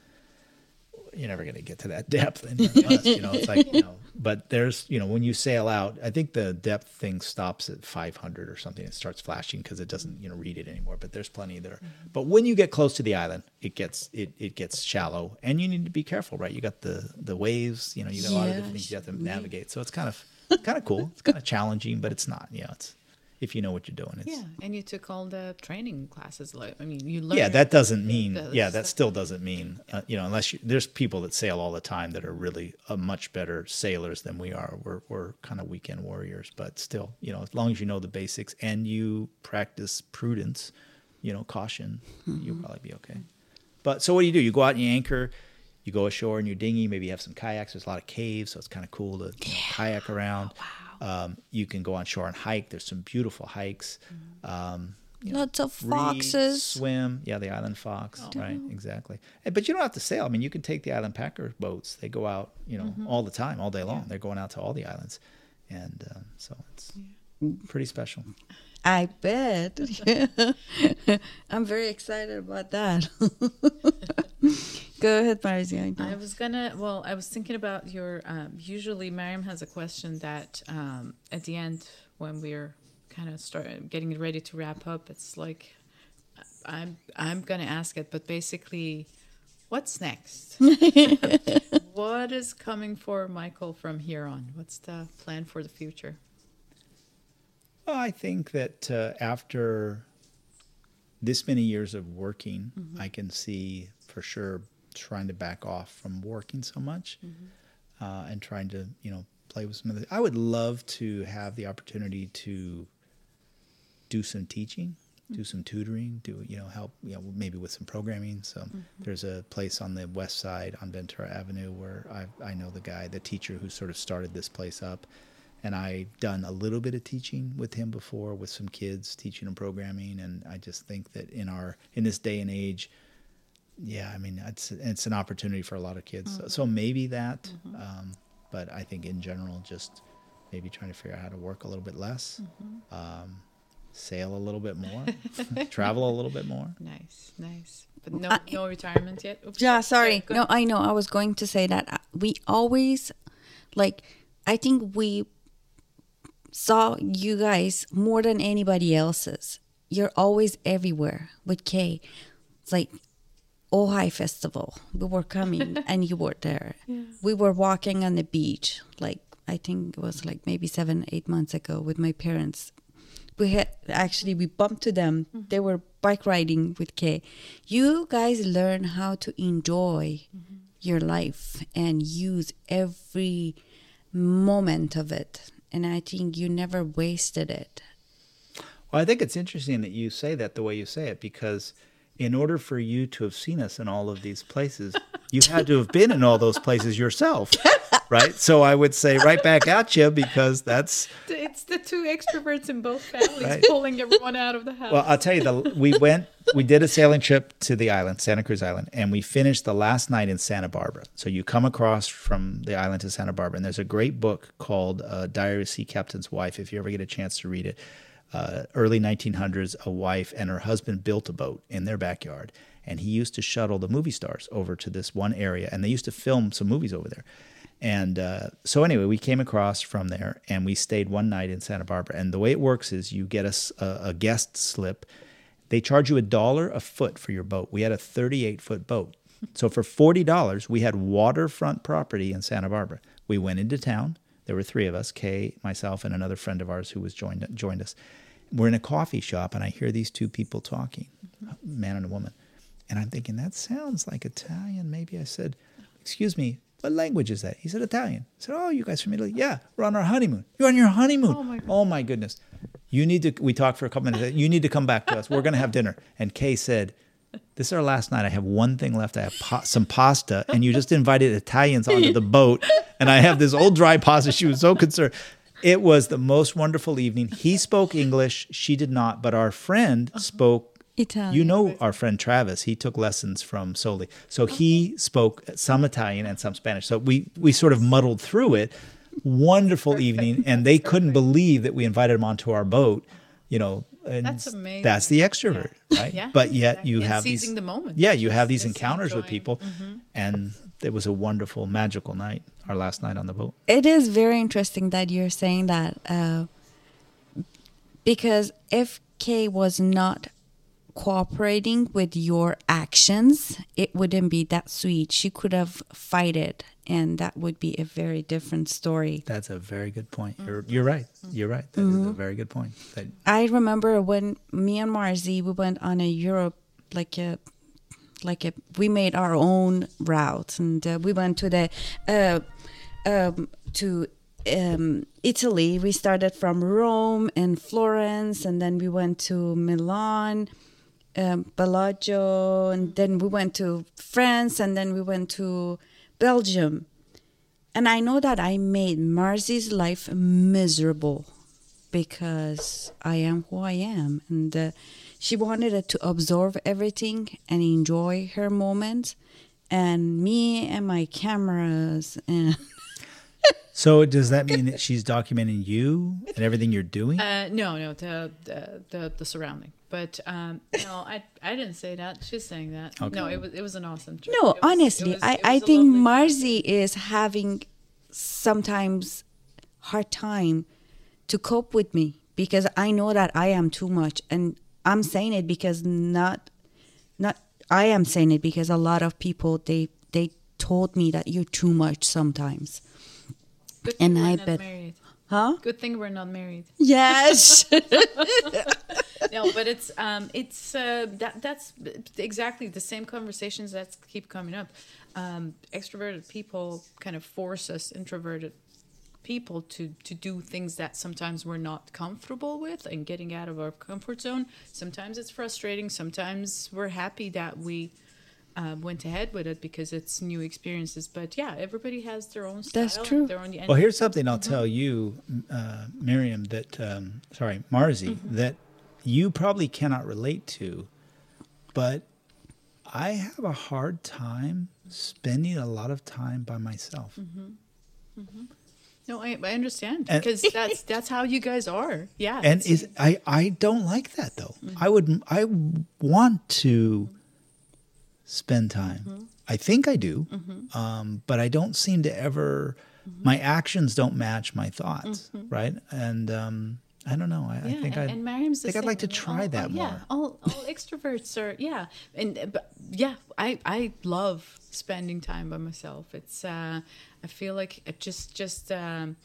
you're never going to get to that depth. And you know, it's like, you know, but there's, you know, when you sail out, I think the depth thing stops at 500 or something. It starts flashing because it doesn't, you know, read it anymore. But there's plenty there. Mm-hmm. But when you get close to the island, it gets it it gets shallow, and you need to be careful, right? You got the the waves, you know, you got a lot of different things you have to navigate. So it's kind of kind of cool. It's kind of challenging, but it's not. You know, it's if you know what you're doing. It's, Yeah, and you took all the training classes. Like, I mean, you learned. yeah, that doesn't mean. yeah, that still doesn't mean. Uh, you know, unless you, there's people that sail all the time that are really uh, much better sailors than we are. We're we're kind of weekend warriors, but still, you know, as long as you know the basics and you practice prudence, you know, caution, you'll probably be okay. But so what do you do? You go out and you anchor. You go ashore in your dinghy. Maybe you have some kayaks. There's a lot of caves, so it's kind of cool to know, kayak around. Um, you can go on shore and hike. There's some beautiful hikes. Um, you know, Lots of read, foxes. swim. Yeah, the island fox. Right, exactly. Eh, But you don't have to sail. I mean, you can take the island packer boats. They go out, you know, all the time, all day long. They're going out to all the islands, and um, so it's pretty special. I bet. I'm very excited about that. Go ahead, Marcia. I was gonna. Well, I was thinking about your. Um, usually, Miriam has a question that um, at the end when we're kind of start getting ready to wrap up, it's like I'm I'm gonna ask it, but basically, what's next? what is coming for Michael from here on? What's the plan for the future? Well, I think that uh, after this many years of working, I can see for sure trying to back off from working so much mm-hmm. uh, and trying to, you know, play with some of the. I would love to have the opportunity to do some teaching, do mm-hmm. some tutoring, do you know help you know maybe with some programming. So mm-hmm. there's a place on the west side on Ventura Avenue where I I know the guy, the teacher who sort of started this place up, and I've done a little bit of teaching with him before with some kids, teaching them programming, and I just think that in our in this day and age. Yeah, I mean it's it's an opportunity for a lot of kids. So, so maybe that, um, but I think in general, just maybe trying to figure out how to work a little bit less. Um, sail a little bit more, travel a little bit more. Nice, nice. But no, no retirement yet. Oops. Yeah, sorry. go No, I know. I was going to say that uh, we always, like, I think we saw you guys more than anybody else's. You're always everywhere with Kay. It's like Ojai Festival. We were coming and you were there. We were walking on the beach, like, I think it was like maybe seven, eight months ago with my parents. We had actually we bumped to them. Mm-hmm. They were bike riding with Kay. You guys learn how to enjoy mm-hmm. your life and use every moment of it. And I think you never wasted it. Well, I think it's interesting that you say that the way you say it because in order for you to have seen us in all of these places, you had to have been in all those places yourself, right? So I would say right back at you because that's It's the two extroverts in both families Right. pulling everyone out of the house. well. I'll tell you, the we went, we did a sailing trip to the island, Santa Cruz Island, and we finished the last night in Santa Barbara. So you come across from the island to Santa Barbara, and there's a great book called uh, Diary of a Sea Captain's Wife. If you ever get a chance to read it, uh, early 1900s, a wife and her husband built a boat in their backyard, and he used to shuttle the movie stars over to this one area, and they used to film some movies over there. And uh, so anyway, we came across from there, and we stayed one night in Santa Barbara. And the way it works is you get a guest slip. They charge you a dollar a foot for your boat. We had a 38 foot boat. So for $40, we had waterfront property in Santa Barbara. We went into town. There were three of us, Kay, myself, and another friend of ours who was joined joined us. We're in a coffee shop, and I hear these two people talking, a man and a woman. And I'm thinking, that sounds like Italian. Maybe I said, Excuse me, what language is that? He said, Italian. I said, Oh, you guys from Italy? Yeah, we're on our honeymoon. You're on your honeymoon. Oh, my Oh, my goodness. You need to, we talked for a couple minutes. You need to come back to us. We're going to have dinner. And Kay said, This is our last night. I have one thing left. I have pa- some pasta. And you just invited Italians onto the boat. And I have this old dry pasta. She was so concerned. It was the most wonderful evening. He spoke English. She did not. But our friend uh-huh. spoke Italian. you know our friend Travis. He took lessons from Soli, so uh-huh. he spoke some Italian and some Spanish. So we we sort of muddled through it. Wonderful evening, and they couldn't believe that we invited him onto our boat. You know, and That's amazing. That's the extrovert, right? Yeah, but yet exactly. you And have seizing these the moment. Yeah, you have these encounters with enjoying. people, mm-hmm. and it was a wonderful, magical night. Our last night on the boat. it is very interesting that you're saying that uh, because if Kay was not cooperating with your actions, it wouldn't be that sweet. She could have fighted, and that would be a very different story. That's a very good point. You're you're right. You're right. That is a very good point. That I remember when me and Marzi we went on a Europe like a like a we made our own route and uh, we went to the uh, um, to um, Italy. We started from Rome and Florence, and then we went to Milan, um, Bellagio, and then we went to France, and then we went to Belgium. And I know that I made Marzi's life miserable because I am who I am. And uh, she wanted to absorb everything and enjoy her moment. And me and my cameras and So does that mean that she's documenting you and everything you're doing? Uh, no, no, the, the the the surrounding. But um, no, I I didn't say that. She's saying that. Okay. No, it was it was an awesome trip. no, It was- honestly, it was- I, it I was think lovely- Marzi is having sometimes hard time to cope with me because I know that I am too much, and I'm saying it because not not I am saying it because a lot of people they they told me that you're too much sometimes. Good and I bet- married. Huh? Good thing we're not married. Yes. no, but it's um, it's uh, that that's exactly the same conversations that keep coming up. Um, extroverted people kind of force us introverted people to to do things that sometimes we're not comfortable with and getting out of our comfort zone. Sometimes it's frustrating. Sometimes we're happy that we. Uh, went ahead with it because it's new experiences, but yeah, everybody has their own style. That's true. Their own, Well, here's something I'll tell you, uh, Miriam, that, um, sorry, Marzi, that you probably cannot relate to, but I have a hard time spending a lot of time by myself. No, I, I understand because that's that's how you guys are. Yeah. and is I I don't like that though. Mm-hmm. I would I want to spend time. Mm-hmm. I think I do, mm-hmm. um, but I don't seem to ever. My actions don't match my thoughts, right? And um, I don't know. I, I think and, I and Mariam's the think I'd like to try All- that all- more. Yeah, all, all extroverts are yeah, and but yeah, I I love spending time by myself. It's uh, I feel like it just just um,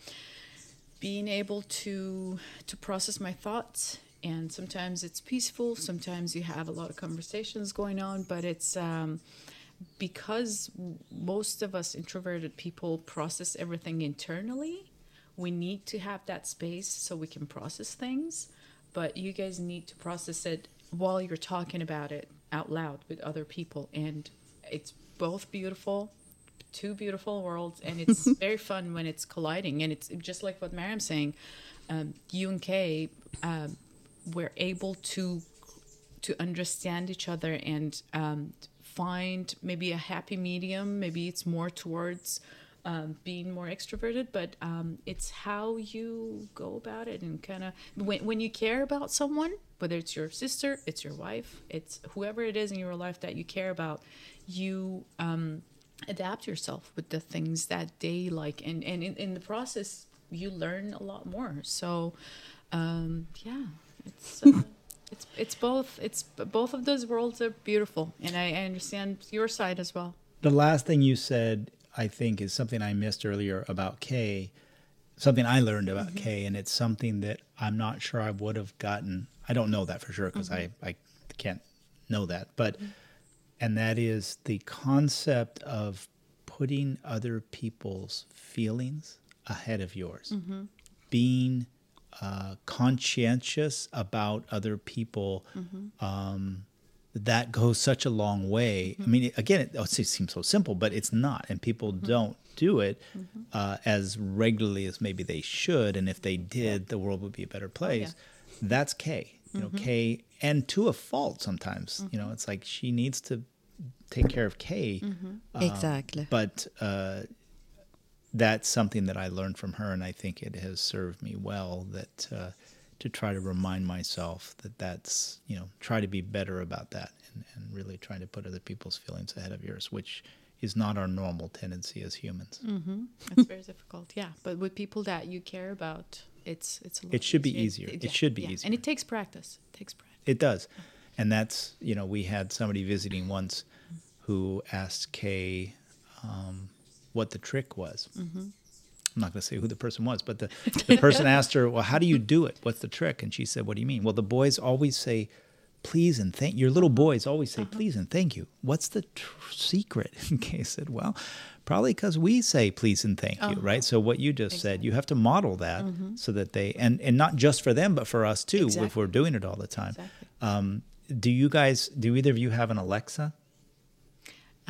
being able to to process my thoughts. And sometimes it's peaceful. Sometimes you have a lot of conversations going on, but it's um, because most of us introverted people process everything internally we need to have that space so we can process things but you guys need to process it while you're talking about it out loud with other people and it's both beautiful two beautiful worlds and it's very fun when it's colliding and it's just like what Mariam's saying um, you and Kay um, were able to to understand each other and um, find maybe a happy medium. Maybe it's more towards um, being more extroverted, but um, it's how you go about it and kind of when, when you care about someone, whether it's your sister, it's your wife, it's whoever it is in your life that you care about, you um, adapt yourself with the things that they like, and and in, in the process, you learn a lot more. So, um, yeah, it's. Uh, it's it's both it's both of those worlds are beautiful and I, I understand your side as well the last thing you said, I think, is something I missed earlier about Kay. Something I learned about Kay, and it's something that I'm not sure I would have gotten. I don't know that for sure because I, I can't know that. But, and that is the concept of putting other people's feelings ahead of yours, being uh, conscientious about other people. Um, that goes such a long way. I mean, again, it, it seems so simple, but it's not, and people don't do it uh, as regularly as maybe they should. And if they did, the world would be a better place. That's Kay. you know, Kay, and to a fault sometimes. You know, it's like she needs to take care of Kay, um, exactly. but uh, that's something that I learned from her, and I think it has served me well. That uh, to try to remind myself that that's you know try to be better about that, and, and really try to put other people's feelings ahead of yours, which is not our normal tendency as humans. it's very difficult yeah but with people that you care about it's it's a lot It should be easier. It should be and easier. And it takes practice it takes practice It does. And that's, you know, we had somebody visiting once who asked Kay um, what the trick was. I'm not going to say who the person was, but the, the person asked her, Well, how do you do it? What's the trick? And she said, What do you mean? Well, the boys always say, Please and thank Your little boys always say, Please and thank you. What's the tr- secret? And Kay said, Well, probably because we say please and thank you, right? So what you just said, you have to model that so that they, and, and not just for them, but for us too, if we're doing it all the time. Exactly. Um, do you guys? Do either of you have an Alexa?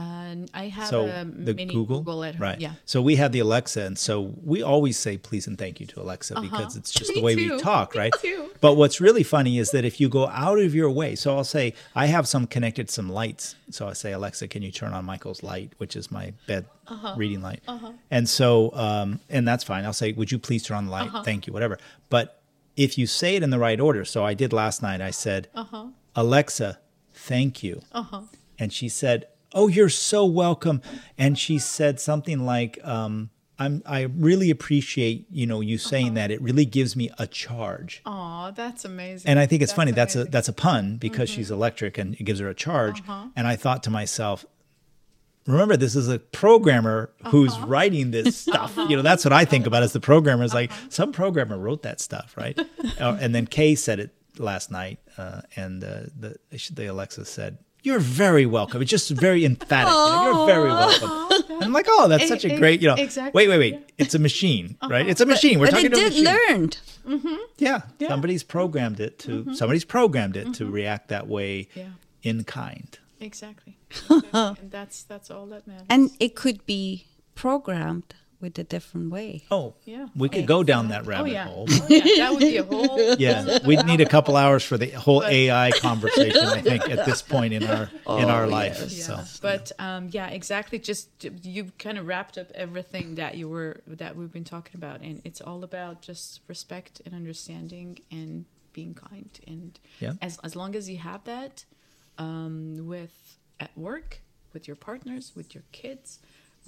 And i have so a the mini Google, google, at home right? yeah So we have the Alexa, and so we always say please and thank you to Alexa because it's just the way we Uh-huh. too. talk, Me right? too. But what's really funny is that if you go out of your way, so I'll say I have some connected some lights. So I say Alexa, can you turn on Michael's light, which is my bed Uh-huh. reading light, and so um, and that's fine. I'll say, would you please turn on the light? Uh-huh. Thank you, whatever. But if you say it in the right order, so I did last night. I said, Uh-huh. Alexa, thank you. And she said, "Oh, you're so welcome." And she said something like, um, "I'm I really appreciate you know you saying that. It really gives me a charge." oh that's amazing And I think it's funny. That's a that's a pun because she's electric and it gives her a charge. And I thought to myself, remember this is a programmer who's writing this stuff. You know, that's what I think about as the programmer. Is like some programmer wrote that stuff, right? Uh, and then Kay said it last night, uh, and uh, the the Alexa said. You're very welcome. It's just very emphatic. You know, you're very welcome. And I'm like, oh, that's such a great, you know. exactly, Wait, wait, wait. It's a machine, right? Uh-huh. It's a machine. We're but talking it to a did machine. learned. Mm-hmm. Yeah, somebody's programmed it to. Mm-hmm. Somebody's programmed it to mm-hmm. react that way Yeah. in kind. exactly, exactly. and that's that's all that matters And it could be programmed with a different way. Oh, Yeah. we could go down that Oh rabbit yeah. hole. Oh, yeah. That would be a whole. whole Yeah, we'd need a couple hours for the whole But- AI conversation. I think at this point in our in our life. Yeah. So But um, yeah, exactly. Just you kind of wrapped up everything that you were that we've been talking about, and it's all about just respect and understanding and being kind. And Yeah. as as long as you have that um, with at work, with your partners, with your kids,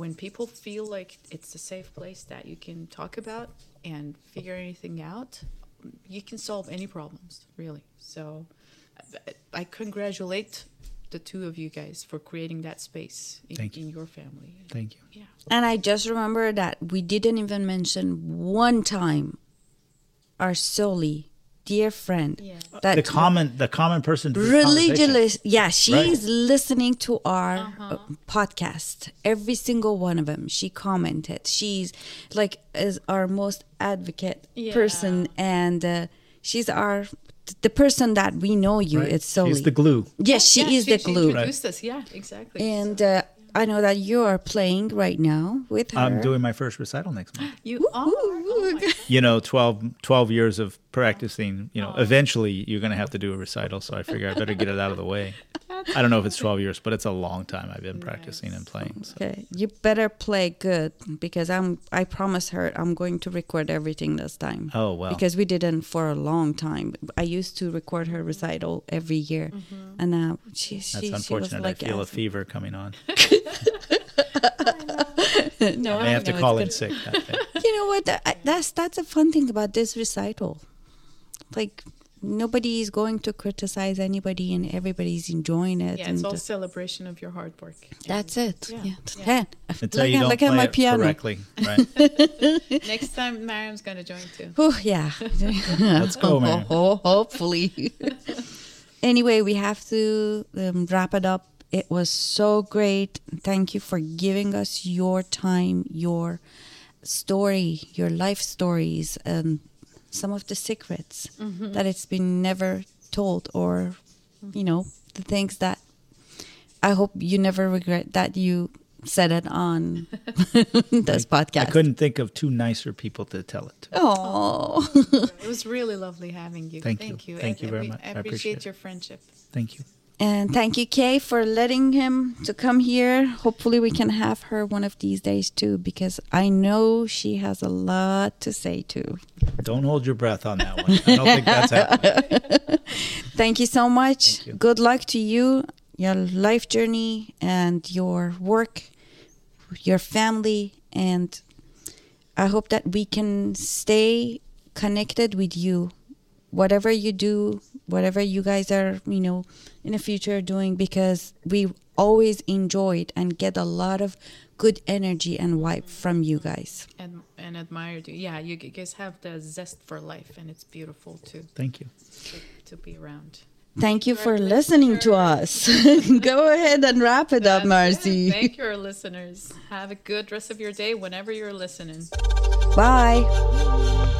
when people feel like it's a safe place that you can talk about and figure anything out, you can solve any problems really. So I- I congratulate the two of you guys for creating that space in, Thank you. in your family. thank you. Yeah. And I just remember that we didn't even mention one time our Soli, dear friend, Yeah. that The common the common person. to this religious yeah she's Right. listening to our Uh-huh. uh, podcast every single one of them she commented she's like is our most advocate Yeah. person and uh, she's our the person that we know you Right. it's Soli. She's the glue. yes she Yeah, is the she glue introduced us. Yeah, exactly. and uh, i know that you are playing right now with her I'm doing my first recital next month. you are. Oh You know, 12, 12 years of practicing. You know, eventually you're going to have to do a recital. So I figure I better get it out of the way. I don't know if it's 12 years, but it's a long time I've been practicing and playing. So. Okay, you better play good because I'm. I promise her I'm going to record everything this time. Oh, well. Because we didn't for a long time. I used to record her recital every year, Mm-hmm. and now she That's she, she was unfortunate. like, I feel a fever coming on. no, I have to call in sick. That day. good. You know what? That- That's that's a fun thing about this recital. Like nobody is going to criticize anybody, and everybody's enjoying it. Yeah, and it's all celebration of your hard work. that's it. Yeah, Yeah. yeah. Until look you at, don't look play at my it piano. correctly. Right. Next time, Mariam's gonna join too. Oh yeah. Let's go, man. Oh, hopefully. anyway, we have to um, wrap it up. It was so great. Thank you for giving us your time, your story, your life stories, and some of the secrets mm-hmm. that it's been never told, or mm-hmm. you know, the things that I hope you never regret that you said it on this podcast. I couldn't think of two nicer people to tell it to. Oh. oh it was really lovely having you. Thank you. Thank you. Thank I- you very we- much. I I appreciate appreciate your friendship. Thank you. And thank you, Kay, for letting him to come here. Hopefully, we can have her one of these days too, because I know she has a lot to say too. Don't hold your breath on that one. I don't think that's happening. Thank you so much. You. Good luck to you, your life journey, and your work, your family, and I hope that we can stay connected with you, whatever you do, whatever you guys are, you know, in the future doing, because we always enjoyed and get a lot of good energy and vibe from you guys. and and admired you. Yeah, you guys have the zest for life, and it's beautiful too. Thank you. to, to be around. Thank you for listening to us. Go ahead and wrap it up, That's it. Thank you, our listeners. Have a good rest of your day whenever you're listening. Bye.